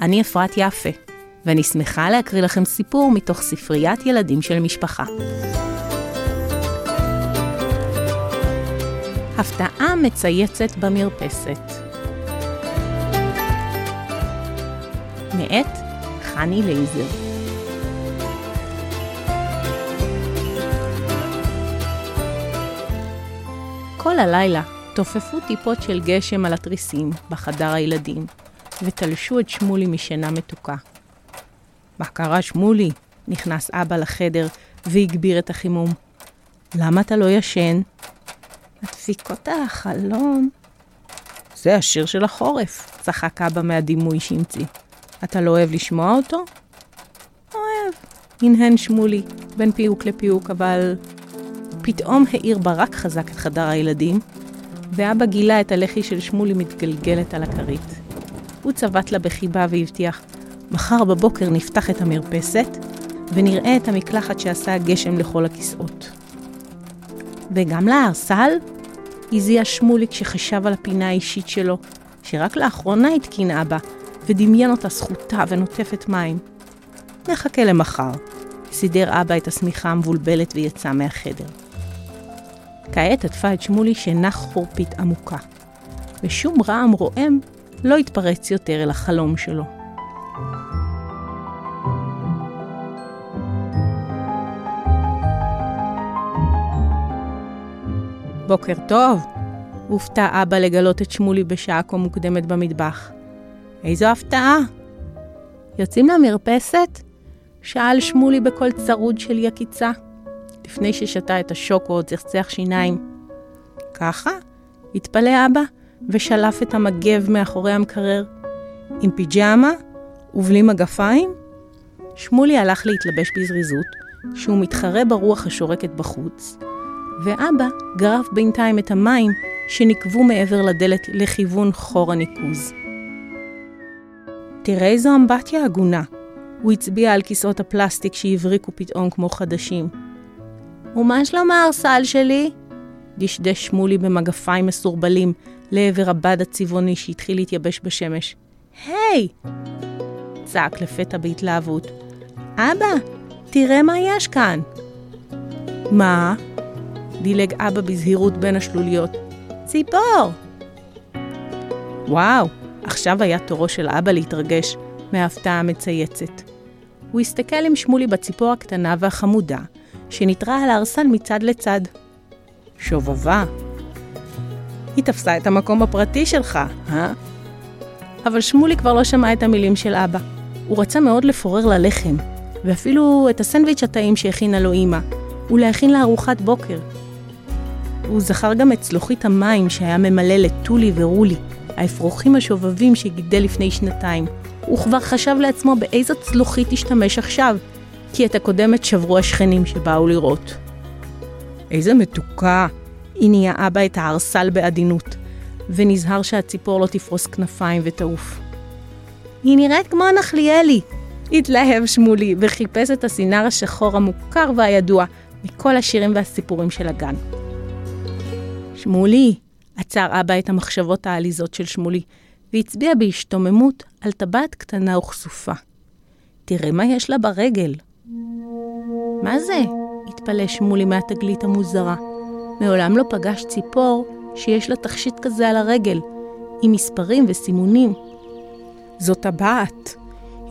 אני אפרת יפה, ואני שמחה להקריא לכם סיפור מתוך ספריית ילדים של משפחה. הפתעה מצייצת במרפסת. מאת חני לייזר. כל הלילה תופפו טיפות של גשם על התריסים בחדר הילדים, ותלשו את שמולי משינה מתוקה. מה קרה, שמולי? נכנס אבא לחדר והגביר את החימום. למה אתה לא ישן? הדפיקות על החלון. זה השיר של החורף, צחק אבא מהדימוי שהמציא. אתה לא אוהב לשמוע אותו? אוהב, הנהן שמולי, בין פיוק לפיוק, אבל... פתאום האיר ברק חזק את חדר הילדים, ואבא גילה את הלחי של שמולי מתגלגלת על הכרית. הוא צבט לה בחיבה והבטיח, מחר בבוקר נפתח את המרפסת, ונראה את המקלחת שעשה הגשם לכל הכיסאות. וגם לארסל? הזיע שמולי כשחשב על הפינה האישית שלו, שרק לאחרונה התקין אבא, ודמיין אותה זכותה ונוטפת מים. נחכה למחר. סידר אבא את השמיכה המבולבלת ויצא מהחדר. כעת עטפה את שמולי שינה חורפית עמוקה, ושום רעם רועם לא התפרץ יותר אל החלום שלו. בוקר טוב! הופתע אבא לגלות את שמולי בשעה כה מוקדמת במטבח. איזו הפתעה! יוצאים למרפסת? שאל שמולי בקול צרוד של יקיצה, לפני ששתה את השוקו או צחצח שיניים. ככה? התפלא אבא, ושלף את המגב מאחורי המקרר. עם פיג'מה? ובלי מגפיים? שמולי הלך להתלבש בזריזות, שהוא מתחרה ברוח השורקת בחוץ, ואבא גרף בינתיים את המים שנקבו מעבר לדלת לכיוון חור הניקוז. תראה איזו אמבטיה הגונה. הוא הצביע על כיסאות הפלסטיק שהבריקו פתאום כמו חדשים. ומה שלום הארסל שלי? דשדש שמולי במגפיים מסורבלים לעבר הבד הצבעוני שהתחיל להתייבש בשמש. היי! צעק לפתע בהתלהבות. אבא, תראה מה יש כאן. מה? דילג אבא בזהירות בין השלוליות. ציפור! וואו, עכשיו היה תורו של אבא להתרגש מההפתעה המצייצת. הוא הסתכל עם שמולי בציפור הקטנה והחמודה, שנתרה על הארסל מצד לצד. שובבה. היא תפסה את המקום הפרטי שלך, אה? אבל שמולי כבר לא שמע את המילים של אבא. הוא רצה מאוד לפורר ללחם, ואפילו את הסנדוויץ' הטעים שהכינה לו אמא, ולהכין לה ארוחת בוקר. הוא זכר גם את צלוחית המים שהיה ממלא לטולי ורולי, האפרוחים השובבים שגידל לפני שנתיים. הוא כבר חשב לעצמו באיזו צלוחית תשתמש עכשיו, כי את הקודמת שברו השכנים שבאו לראות. איזה מתוקה! הניע אבא את הארסל בעדינות, ונזהר שהציפור לא תפרוס כנפיים ותעוף. היא נראית כמו הנחליאלי! התלהב שמולי וחיפש את הסינר השחור המוכר והידוע מכל השירים והסיפורים של הגן. שמולי, עצר אבא את המחשבות העליזות של שמולי, והצביע בהשתוממות על טבעת קטנה וכסופה. תראה מה יש לה ברגל. מה זה? התפלא שמולי מהתגלית המוזרה. מעולם לא פגש ציפור שיש לה תכשיט כזה על הרגל, עם מספרים וסימונים. זאת טבעת,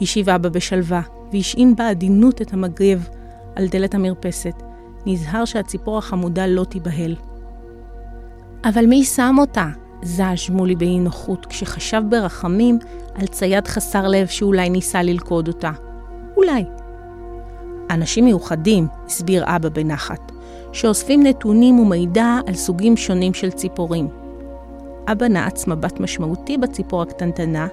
השיב אבא בשלווה, והשעין בעדינות את המגב על דלת המרפסת, נזהר שהציפור החמודה לא תיבהל. אבל מי שם אותה? זעש מולי באי נוחות, כשחשב ברחמים על צייד חסר לב שאולי ניסה ללכוד אותה. אולי. אנשים מיוחדים, הסביר אבא בנחת, שאוספים נתונים ומידע על סוגים שונים של ציפורים. אבא נעץ מבט משמעותי בציפור הקטנטנה,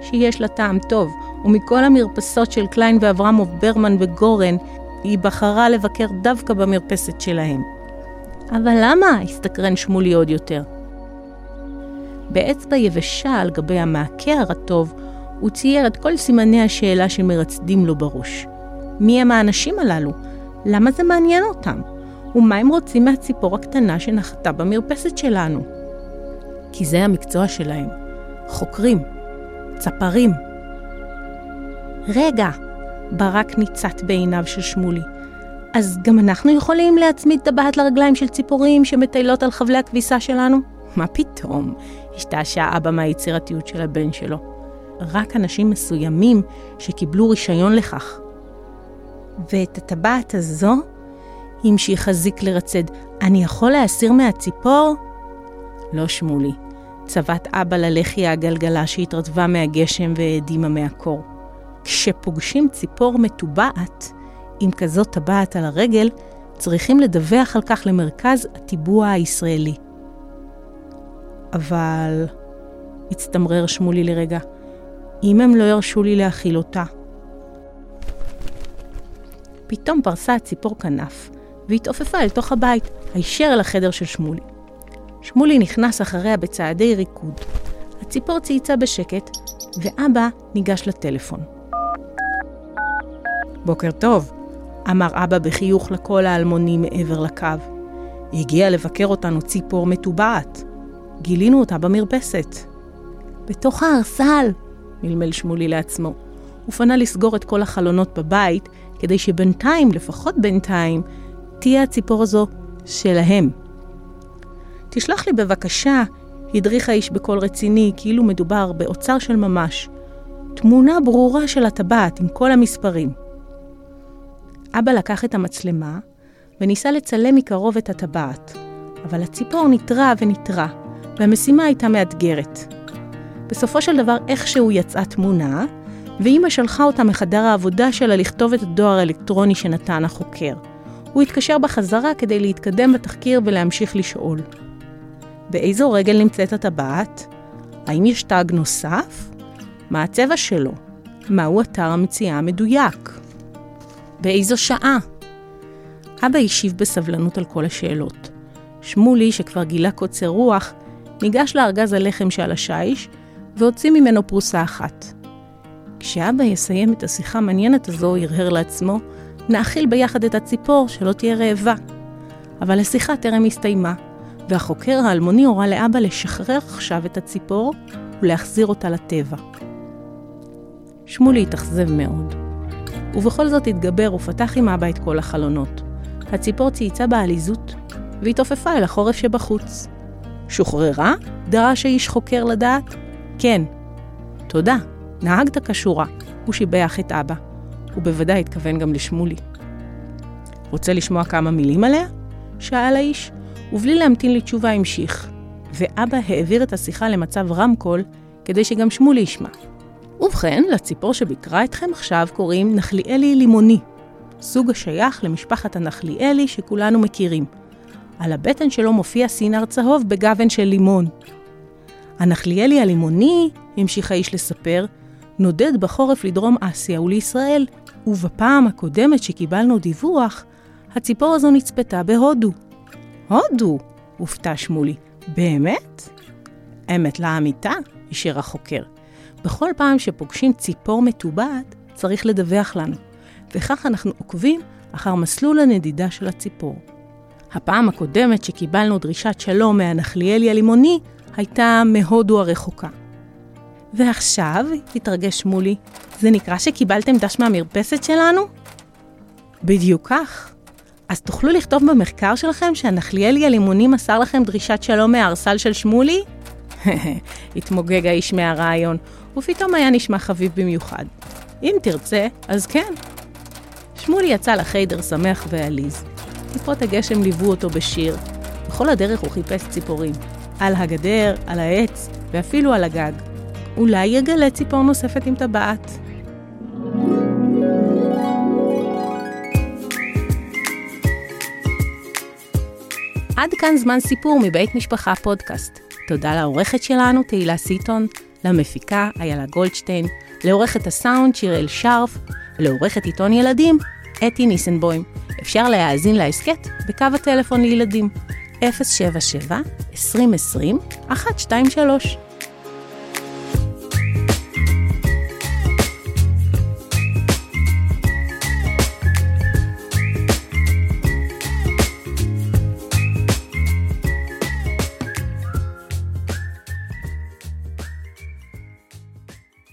שיש לה טעם טוב, ומכל המרפסות של קליין ואברמוב, ברמן וגורן, היא בחרה לבקר דווקא במרפסת שלהם. אבל למה? הסתקרן שמולי עוד יותר. באצבע יבשה על גבי המעקה הרטוב, הוא צייר את כל סימני השאלה שמרצדים לו בראש. מי הם האנשים הללו? למה זה מעניין אותם? ומה הם רוצים מהציפור הקטנה שנחתה במרפסת שלנו? כי זה המקצוע שלהם. חוקרים. צפרים. רגע, ברק ניצת בעיניו של שמולי. אז גם אנחנו יכולים להצמיד טבעת לרגליים של ציפורים שמטיילות על חבלי הכביסה שלנו? מה פתאום? השתעשע אבא מהיצירתיות של הבן שלו. רק אנשים מסוימים שקיבלו רישיון לכך. ואת הטבעת הזו, המשיך הזיק לרצד, אני יכול להסיר מהציפור? לא שמולי, צבט אבא ללחי העגלגלה שהתרטבה מהגשם והאדימה מהקור. כשפוגשים ציפור מטובעת, עם כזאת טבעת על הרגל, צריכים לדווח על כך למרכז הטיבוע הישראלי. אבל... הצטמרר שמולי לרגע, אם הם לא ירשו לי להאכיל אותה. פתאום פרסה הציפור כנף, והתעופפה אל תוך הבית, הישר אל החדר של שמולי. שמולי נכנס אחריה בצעדי ריקוד. הציפור צייצה בשקט, ואבא ניגש לטלפון. בוקר טוב, אמר אבא בחיוך לקול האלמוני מעבר לקו. הגיע לבקר אותנו ציפור מטובעת. גילינו אותה במרפסת. בתוך הארסל, מלמל שמולי לעצמו. הוא פנה לסגור את כל החלונות בבית, כדי שבינתיים, לפחות בינתיים, תהיה הציפור הזו שלהם. תשלח לי בבקשה, הדריך האיש בקול רציני, כאילו מדובר באוצר של ממש, תמונה ברורה של הטבעת עם כל המספרים. אבא לקח את המצלמה וניסה לצלם מקרוב את הטבעת, אבל הציפור נטרה ונטרה, והמשימה הייתה מאתגרת. בסופו של דבר איכשהו יצאה תמונה, ואימא שלחה אותה מחדר העבודה שלה לכתוב את הדואר האלקטרוני שנתן החוקר. הוא התקשר בחזרה כדי להתקדם בתחקיר ולהמשיך לשאול. באיזו רגל נמצאת הטבעת? האם יש תג נוסף? מה הצבע שלו? מהו אתר המציאה המדויק? באיזו שעה? אבא השיב בסבלנות על כל השאלות. שמולי, שכבר גילה קוצר רוח, ניגש לארגז הלחם שעל השיש והוציא ממנו פרוסה אחת. כשאבא יסיים את השיחה המעניינת הזו, הרהר לעצמו, נאכיל ביחד את הציפור, שלא תהיה רעבה. אבל השיחה טרם הסתיימה, והחוקר האלמוני הורה לאבא לשחרר עכשיו את הציפור ולהחזיר אותה לטבע. שמולי התאכזב מאוד. ובכל זאת התגבר ופתח עם אבא את כל החלונות. הציפור צייצה בעליזות, והתעופפה אל החורף שבחוץ. שוחררה? דרש האיש חוקר לדעת. כן. תודה, נהגת כשורה. הוא שיבח את אבא. הוא בוודאי התכוון גם לשמולי. רוצה לשמוע כמה מילים עליה? שאל האיש, ובלי להמתין לתשובה המשיך. ואבא העביר את השיחה למצב רמקול, כדי שגם שמולי ישמע. ובכן, לציפור שביקרה אתכם עכשיו קוראים נחליאלי לימוני, סוג השייך למשפחת הנחליאלי שכולנו מכירים. על הבטן שלו מופיע סינר צהוב בגוון של לימון. הנחליאלי הלימוני, המשיך האיש לספר, נודד בחורף לדרום אסיה ולישראל, ובפעם הקודמת שקיבלנו דיווח, הציפור הזו נצפתה בהודו. הודו? הופתע שמולי. באמת? אמת לאמיתה? אישר החוקר. בכל פעם שפוגשים ציפור מטובעת, צריך לדווח לנו, וכך אנחנו עוקבים אחר מסלול הנדידה של הציפור. הפעם הקודמת שקיבלנו דרישת שלום מהנחליאלי הלימוני, הייתה מהודו הרחוקה. ועכשיו, התרגש שמולי, זה נקרא שקיבלתם דש מהמרפסת שלנו? בדיוק כך. אז תוכלו לכתוב במחקר שלכם שהנחליאלי הלימוני מסר לכם דרישת שלום מהארסל של שמולי? התמוגג האיש מהרעיון, ופתאום היה נשמע חביב במיוחד. אם תרצה, אז כן. שמולי יצא לחיידר שמח ועליז. טיפות הגשם ליוו אותו בשיר. בכל הדרך הוא חיפש ציפורים. על הגדר, על העץ, ואפילו על הגג. אולי יגלה ציפור נוספת עם טבעת. עד כאן זמן סיפור מבית משפחה פודקאסט. תודה לעורכת שלנו, תהילה סיטון, למפיקה איילה גולדשטיין, לעורכת הסאונד שיראל שרף, לעורכת עיתון ילדים אתי ניסנבוים. אפשר להאזין להסכת בקו הטלפון לילדים 077 2020 123